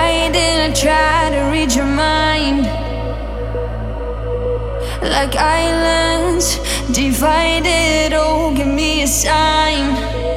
Why didn't I try to read your mind? Like islands divided, oh, give me a sign.